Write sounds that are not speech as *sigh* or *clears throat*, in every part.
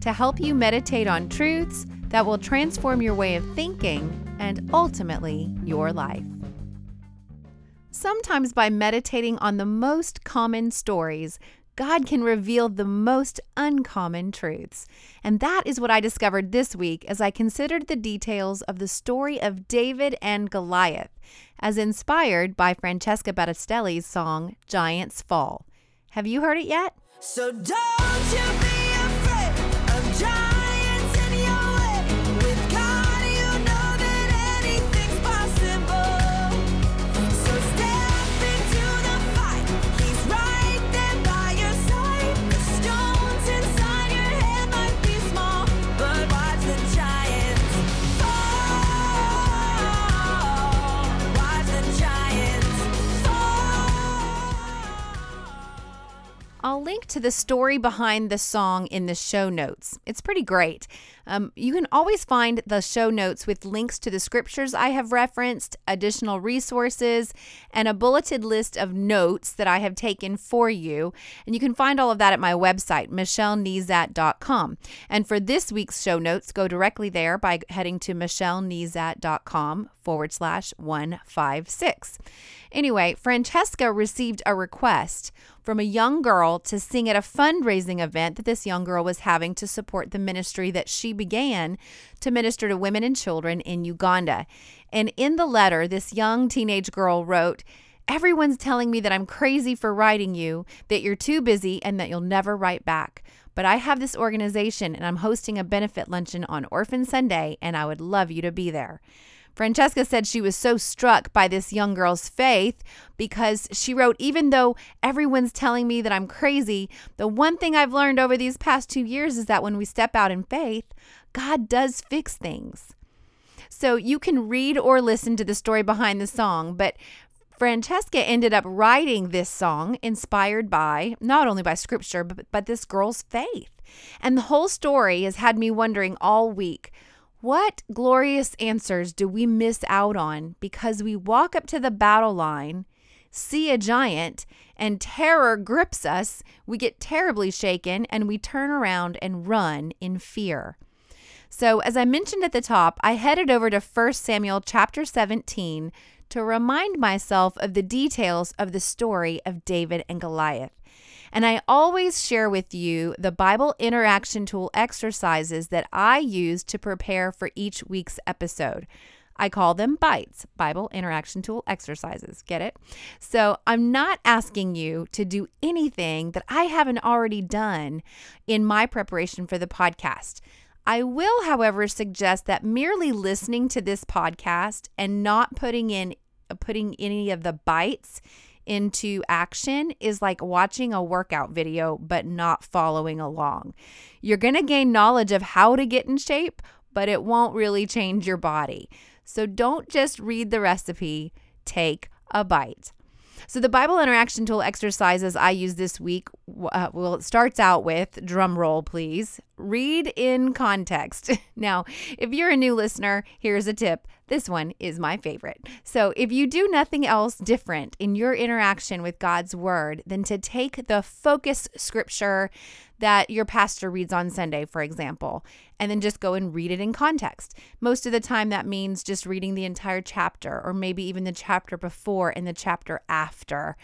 to help you meditate on truths that will transform your way of thinking and ultimately your life. Sometimes, by meditating on the most common stories, God can reveal the most uncommon truths. And that is what I discovered this week as I considered the details of the story of David and Goliath, as inspired by Francesca Battistelli's song Giants Fall. Have you heard it yet? So don't you be to the story behind the song in the show notes. It's pretty great. Um, you can always find the show notes with links to the scriptures I have referenced, additional resources, and a bulleted list of notes that I have taken for you. And you can find all of that at my website, michellenezat.com. And for this week's show notes, go directly there by heading to michellenezat.com forward slash 156. Anyway, Francesca received a request from a young girl to sing at a fundraising event that this young girl was having to support the ministry that she began to minister to women and children in Uganda. And in the letter, this young teenage girl wrote, Everyone's telling me that I'm crazy for writing you, that you're too busy, and that you'll never write back. But I have this organization and I'm hosting a benefit luncheon on Orphan Sunday, and I would love you to be there. Francesca said she was so struck by this young girl's faith because she wrote, Even though everyone's telling me that I'm crazy, the one thing I've learned over these past two years is that when we step out in faith, God does fix things. So you can read or listen to the story behind the song, but Francesca ended up writing this song inspired by not only by scripture, but, but this girl's faith. And the whole story has had me wondering all week what glorious answers do we miss out on because we walk up to the battle line, see a giant, and terror grips us? We get terribly shaken and we turn around and run in fear. So, as I mentioned at the top, I headed over to 1 Samuel chapter 17 to remind myself of the details of the story of David and Goliath. And I always share with you the Bible interaction tool exercises that I use to prepare for each week's episode. I call them bites, Bible interaction tool exercises. Get it? So I'm not asking you to do anything that I haven't already done in my preparation for the podcast. I will, however, suggest that merely listening to this podcast and not putting in putting any of the bites into action is like watching a workout video but not following along. You're going to gain knowledge of how to get in shape, but it won't really change your body. So don't just read the recipe, take a bite. So, the Bible interaction tool exercises I use this week, uh, well, it starts out with drum roll, please. Read in context. *laughs* Now, if you're a new listener, here's a tip this one is my favorite. So, if you do nothing else different in your interaction with God's word than to take the focus scripture that your pastor reads on Sunday, for example, and then just go and read it in context. Most of the time, that means just reading the entire chapter, or maybe even the chapter before and the chapter after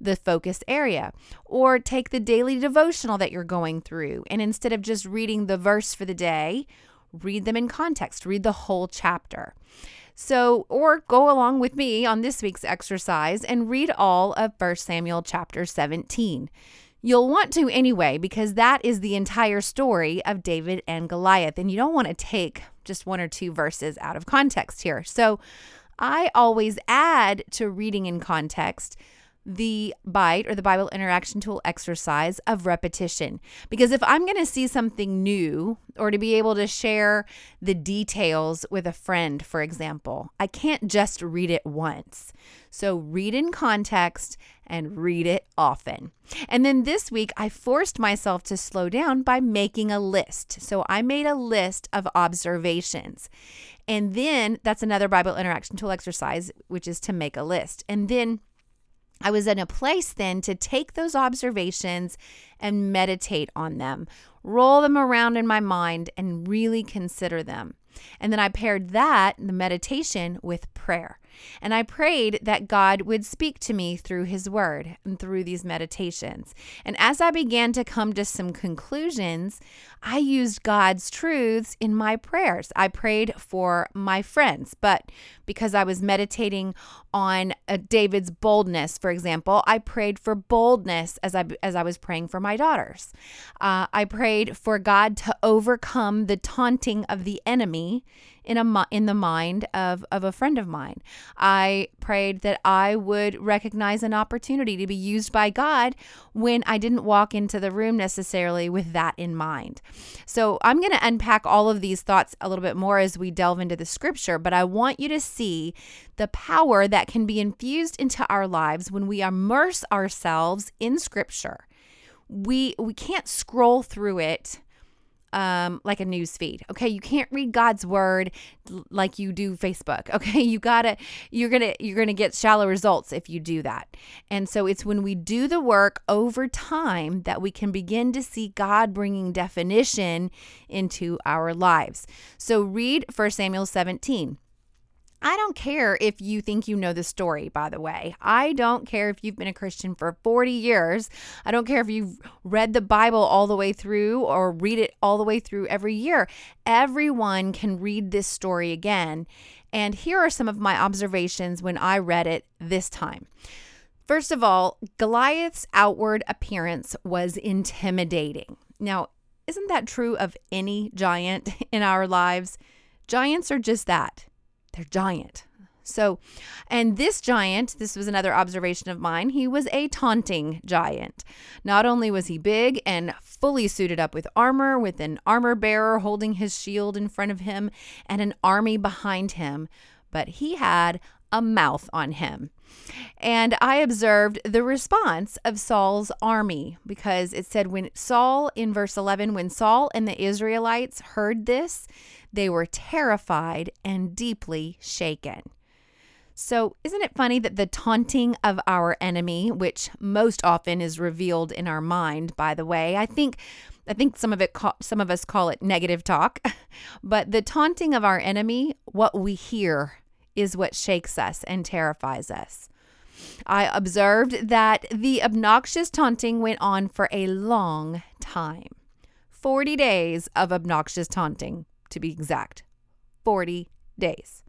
the focus area. Or take the daily devotional that you're going through, and instead of just reading the verse for the day, read them in context, read the whole chapter. So, or go along with me on this week's exercise and read all of 1 Samuel chapter 17. You'll want to anyway, because that is the entire story of David and Goliath. And you don't want to take just one or two verses out of context here. So, I always add to reading in context the bite or the Bible interaction tool exercise of repetition. Because if I'm going to see something new or to be able to share the details with a friend, for example, I can't just read it once. So read in context and read it often. And then this week, I forced myself to slow down by making a list. So I made a list of observations. And then that's another Bible interaction tool exercise, which is to make a list. And then I was in a place then to take those observations and meditate on them, roll them around in my mind, and really consider them. And then I paired that, the meditation, with prayer. And I prayed that God would speak to me through His Word and through these meditations. And as I began to come to some conclusions, I used God's truths in my prayers. I prayed for my friends, but because I was meditating on uh, David's boldness, for example, I prayed for boldness as I as I was praying for my daughters. Uh, I prayed for God to overcome the taunting of the enemy in a in the mind of of a friend of mine. I prayed that I would recognize an opportunity to be used by God when I didn't walk into the room necessarily with that in mind. So, I'm going to unpack all of these thoughts a little bit more as we delve into the scripture, but I want you to see the power that can be infused into our lives when we immerse ourselves in scripture. We we can't scroll through it um, like a news feed. Okay, you can't read God's word like you do Facebook. *laughs* Okay, you gotta you're gonna you're gonna get shallow results if you do that. And so it's when we do the work over time that we can begin to see God bringing definition into our lives. So read 1 Samuel 17. I don't care if you think you know the story, by the way. I don't care if you've been a Christian for 40 years. I don't care if you've read the Bible all the way through or read it all the way through every year. Everyone can read this story again. And here are some of my observations when I read it this time. First of all, Goliath's outward appearance was intimidating. Now, isn't that true of any giant *laughs* in our lives? Giants are just that they're giant. So, and this giant, this was another observation of mine, he was a taunting giant. Not only was he big and fully suited up with armor, with an armor bearer holding his shield in front of him and an army behind him, but he had a mouth on him. And I observed the response of Saul's army because it said, when Saul, in verse 11, when Saul and the Israelites heard this, they were terrified and deeply shaken. So, isn't it funny that the taunting of our enemy, which most often is revealed in our mind, by the way, I think I think some of it some of us call it negative talk, *laughs* but the taunting of our enemy, what we hear is what shakes us and terrifies us. I observed that the obnoxious taunting went on for a long time. 40 days of obnoxious taunting to be exact 40 days.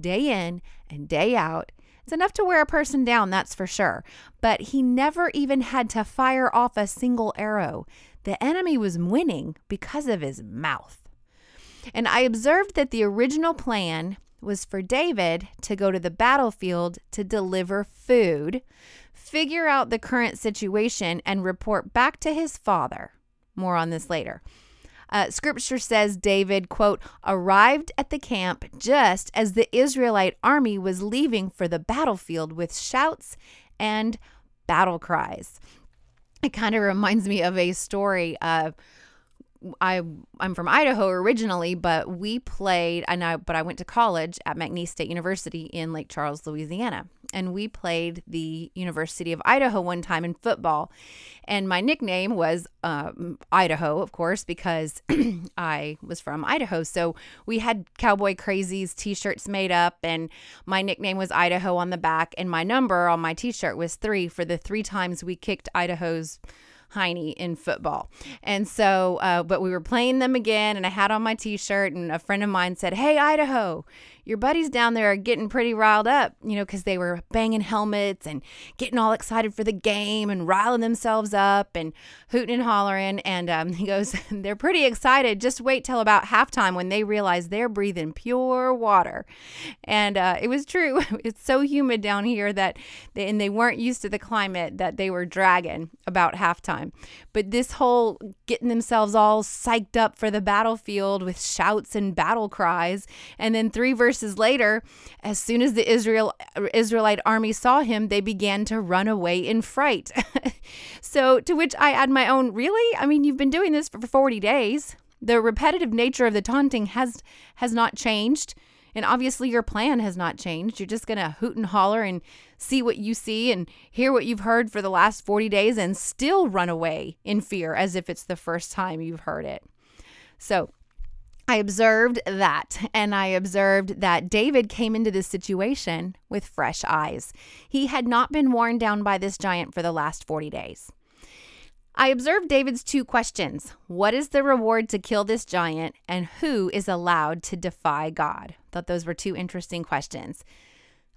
Day in and day out. It's enough to wear a person down, that's for sure. But he never even had to fire off a single arrow. The enemy was winning because of his mouth. And I observed that the original plan was for David to go to the battlefield to deliver food, figure out the current situation, and report back to his father. More on this later. Uh, scripture says David, quote, arrived at the camp just as the Israelite army was leaving for the battlefield with shouts and battle cries. It kind of reminds me of a story of. I I'm from Idaho originally, but we played and I but I went to college at McNeese State University in Lake Charles, Louisiana and we played the University of Idaho one time in football. And my nickname was um, Idaho, of course, because *clears throat* I was from Idaho. So we had Cowboy Crazies t shirts made up, and my nickname was Idaho on the back, and my number on my t shirt was three for the three times we kicked Idaho's Heine in football. And so, uh, but we were playing them again, and I had on my t shirt, and a friend of mine said, Hey, Idaho, your buddies down there are getting pretty riled up, you know, because they were banging helmets and getting all excited for the game and riling themselves up and hooting and hollering. And um, *laughs* he goes, they're pretty excited. Just wait till about halftime when they realize they're breathing pure water. And uh, it was true. *laughs* It's so humid down here that, they, and they weren't used to the climate that they were dragging about halftime. But this whole getting themselves all psyched up for the battlefield with shouts and battle cries. And then three verses later, as soon as the Israel Israelite army saw him, they began to run away in fright. *laughs* so to which I add my own, really? I mean, you've been doing this for 40 days. The repetitive nature of the taunting has has not changed. And obviously, your plan has not changed. You're just going to hoot and holler and see what you see and hear what you've heard for the last 40 days and still run away in fear as if it's the first time you've heard it. So, I observed that, and I observed that David came into this situation with fresh eyes. He had not been worn down by this giant for the last 40 days. I observed David's two questions What is the reward to kill this giant, and who is allowed to defy God? Thought those were two interesting questions.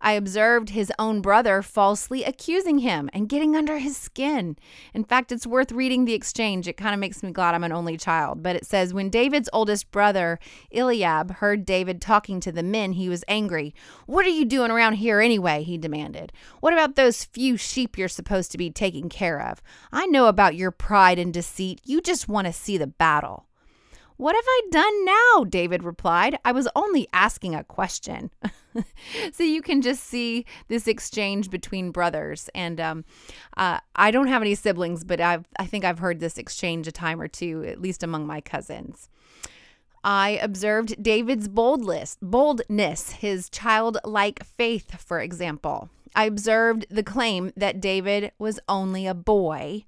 I observed his own brother falsely accusing him and getting under his skin. In fact, it's worth reading the exchange. It kind of makes me glad I'm an only child. But it says When David's oldest brother, Eliab, heard David talking to the men, he was angry. What are you doing around here anyway? He demanded. What about those few sheep you're supposed to be taking care of? I know about your pride and deceit. You just want to see the battle. What have I done now? David replied. I was only asking a question. *laughs* so you can just see this exchange between brothers. And um, uh, I don't have any siblings, but I've, I think I've heard this exchange a time or two, at least among my cousins. I observed David's boldness, boldness, his childlike faith, for example. I observed the claim that David was only a boy,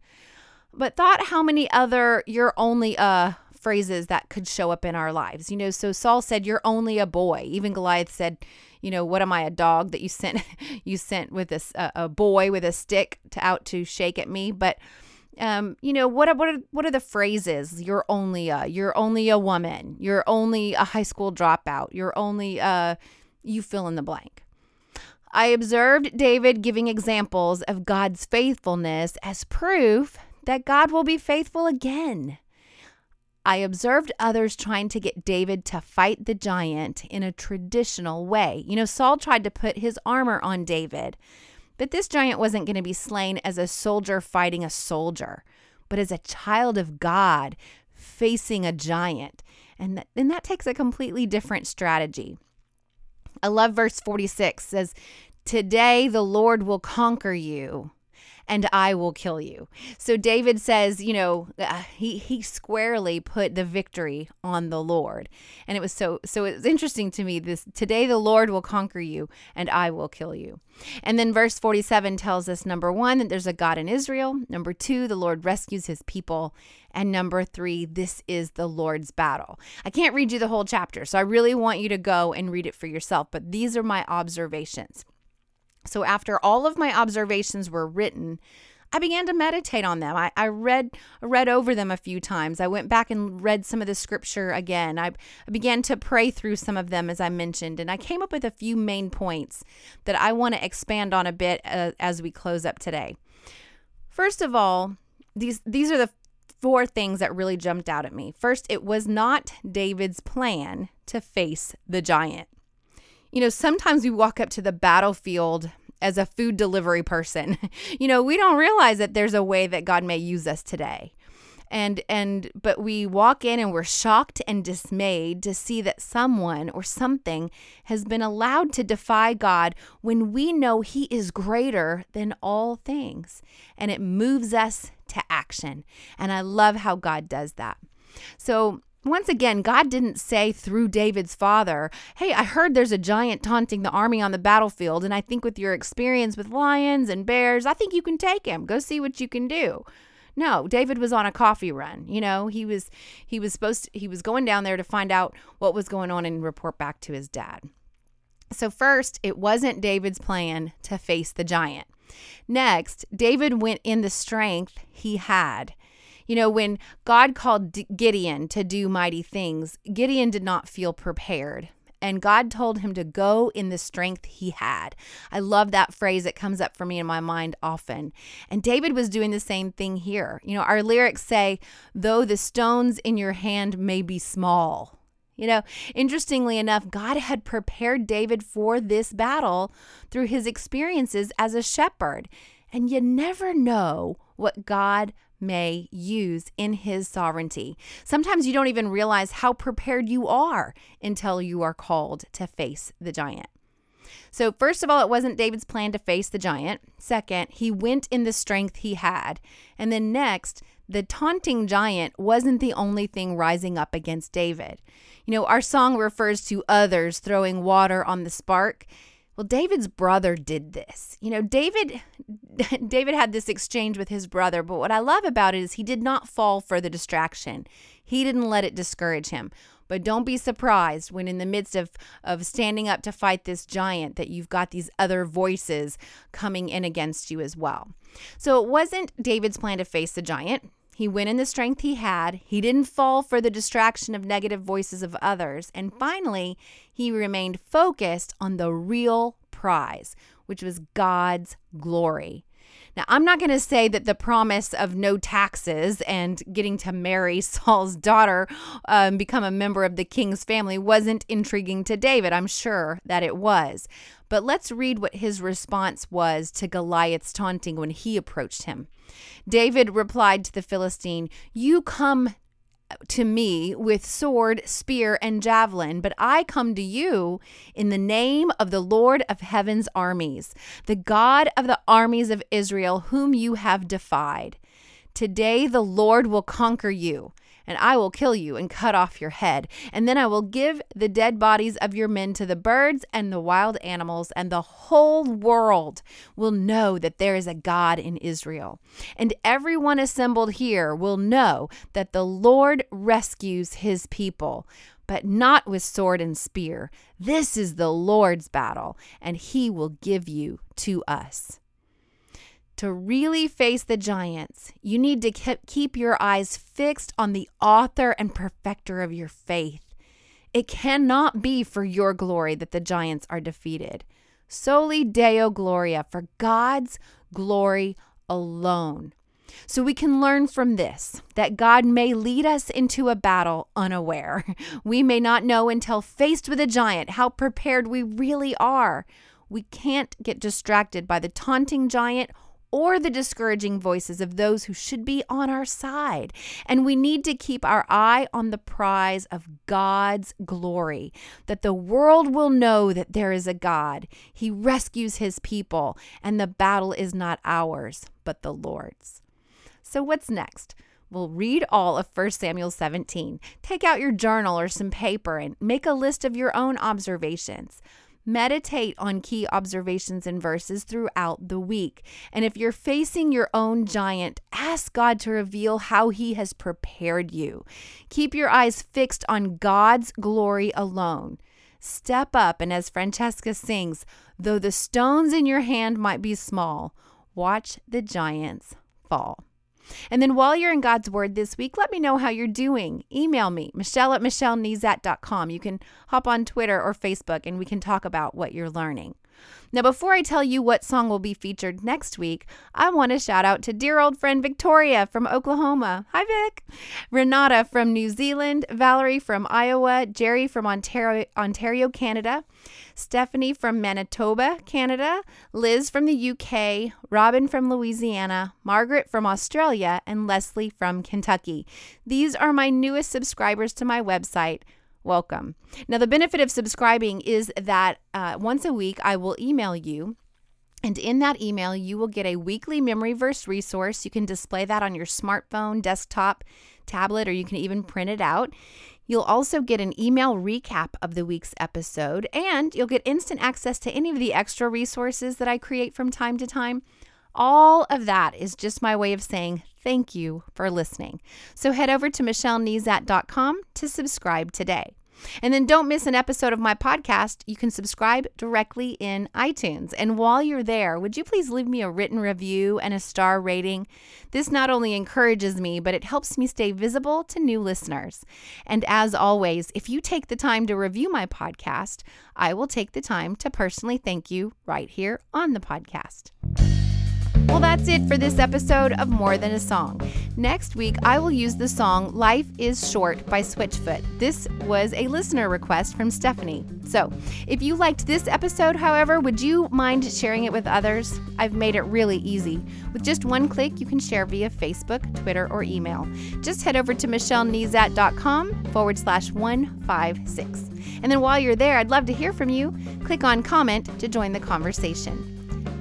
but thought how many other you're only a phrases that could show up in our lives. You know, so Saul said, "You're only a boy." Even Goliath said, "You know, what am I, a dog that you sent *laughs* you sent with a, a boy with a stick to out to shake at me?" But um, you know, what what are, what are the phrases? You're only a, you're only a woman. You're only a high school dropout. You're only uh, you fill in the blank. I observed David giving examples of God's faithfulness as proof that God will be faithful again. I observed others trying to get David to fight the giant in a traditional way. You know, Saul tried to put his armor on David, but this giant wasn't going to be slain as a soldier fighting a soldier, but as a child of God facing a giant. And, th- and that takes a completely different strategy. I love verse 46 says, Today the Lord will conquer you and I will kill you. So David says, you know, uh, he he squarely put the victory on the Lord. And it was so so it's interesting to me this today the Lord will conquer you and I will kill you. And then verse 47 tells us number 1 that there's a God in Israel, number 2 the Lord rescues his people, and number 3 this is the Lord's battle. I can't read you the whole chapter, so I really want you to go and read it for yourself, but these are my observations. So after all of my observations were written, I began to meditate on them. I, I read read over them a few times. I went back and read some of the scripture again. I, I began to pray through some of them, as I mentioned, and I came up with a few main points that I want to expand on a bit uh, as we close up today. First of all, these these are the four things that really jumped out at me. First, it was not David's plan to face the giant. You know, sometimes we walk up to the battlefield as a food delivery person. *laughs* you know, we don't realize that there's a way that God may use us today. And and but we walk in and we're shocked and dismayed to see that someone or something has been allowed to defy God when we know he is greater than all things. And it moves us to action. And I love how God does that. So once again, God didn't say through David's father, Hey, I heard there's a giant taunting the army on the battlefield, and I think with your experience with lions and bears, I think you can take him. Go see what you can do. No, David was on a coffee run. You know, he was he was supposed to, he was going down there to find out what was going on and report back to his dad. So first, it wasn't David's plan to face the giant. Next, David went in the strength he had. You know, when God called Gideon to do mighty things, Gideon did not feel prepared. and God told him to go in the strength he had. I love that phrase. It comes up for me in my mind often. And David was doing the same thing here. You know, our lyrics say, though the stones in your hand may be small. You know, interestingly enough, God had prepared David for this battle through his experiences as a shepherd. And you never know what God may use in his sovereignty. Sometimes you don't even realize how prepared you are until you are called to face the giant. So, first of all, it wasn't David's plan to face the giant. Second, he went in the strength he had. And then next, the taunting giant wasn't the only thing rising up against David. You know, our song refers to others throwing water on the spark. Well, David's brother did this. You know, David *laughs* David had this exchange with his brother, but what I love about it is he did not fall for the distraction. He didn't let it discourage him. But don't be surprised when in the midst of of standing up to fight this giant that you've got these other voices coming in against you as well. So it wasn't David's plan to face the giant. He went in the strength he had. He didn't fall for the distraction of negative voices of others. And finally, he remained focused on the real prize, which was God's glory. Now, I'm not going to say that the promise of no taxes and getting to marry *laughs* Saul's daughter, um, become a member of the king's family, wasn't intriguing to David. I'm sure that it was. But let's read what his response was to Goliath's taunting when he approached him. David replied to the Philistine, You come to me with sword, spear, and javelin, but I come to you in the name of the Lord of heaven's armies, the God of the armies of Israel, whom you have defied. Today the Lord will conquer you and I will kill you and cut off your head. And then I will give the dead bodies of your men to the birds and the wild animals, and the whole world will know that there is a God in Israel. And everyone assembled here will know that the Lord rescues his people but not with sword and spear. This is the Lord's battle, and he will give you to us. To really face the giants, you need to keep your eyes fixed on the author and perfecter of your faith. It cannot be for your glory that the giants are defeated. Soli Deo Gloria, for God's glory alone. So we can learn from this that God may lead us into a battle unaware. *laughs* We may not know until faced with a giant how prepared we really are. We can't get distracted by the taunting giant or the discouraging voices of those who should be on our side. And we need to keep our eye on the prize of God's glory, that the world will know that there is a God. He rescues his people, and the battle is not ours, but the Lord's. So, what's next? We'll read all of 1 Samuel 17. Take out your journal or some paper and make a list of your own observations. Meditate on key observations and verses throughout the week. And if you're facing your own giant, ask God to reveal how He has prepared you. Keep your eyes fixed on God's glory alone. Step up, and as Francesca sings, though the stones in your hand might be small, watch the giants fall. And then while you're in God's Word this week, let me know how you're doing. Email me, Michelle at MichelleNezat.com. You can hop on Twitter or Facebook and we can talk about what you're learning. Now, before I tell you what song will be featured next week, I want to shout out to dear old friend Victoria from Oklahoma. Hi, Vic. Renata from New Zealand, Valerie from Iowa, Jerry from Ontario, Ontario, Canada, Stephanie from Manitoba, Canada, Liz from the UK, Robin from Louisiana, Margaret from Australia, and Leslie from Kentucky. These are my newest subscribers to my website welcome. Now, the benefit of subscribing is that uh, once a week I will email you. And in that email, you will get a weekly memory verse resource. You can display that on your smartphone, desktop, tablet, or you can even print it out. You'll also get an email recap of the week's episode, and you'll get instant access to any of the extra resources that I create from time to time. All of that is just my way of saying thank you for listening. So head over to michellenezat.com to subscribe today. And then don't miss an episode of my podcast. You can subscribe directly in iTunes. And while you're there, would you please leave me a written review and a star rating? This not only encourages me, but it helps me stay visible to new listeners. And as always, if you take the time to review my podcast, I will take the time to personally thank you right here on the podcast. Well, that's it for this episode of More Than a Song. Next week, I will use the song Life is Short by Switchfoot. This was a listener request from Stephanie. So, if you liked this episode, however, would you mind sharing it with others? I've made it really easy. With just one click, you can share via Facebook, Twitter, or email. Just head over to michellenezat.com forward slash 156. And then while you're there, I'd love to hear from you. Click on comment to join the conversation.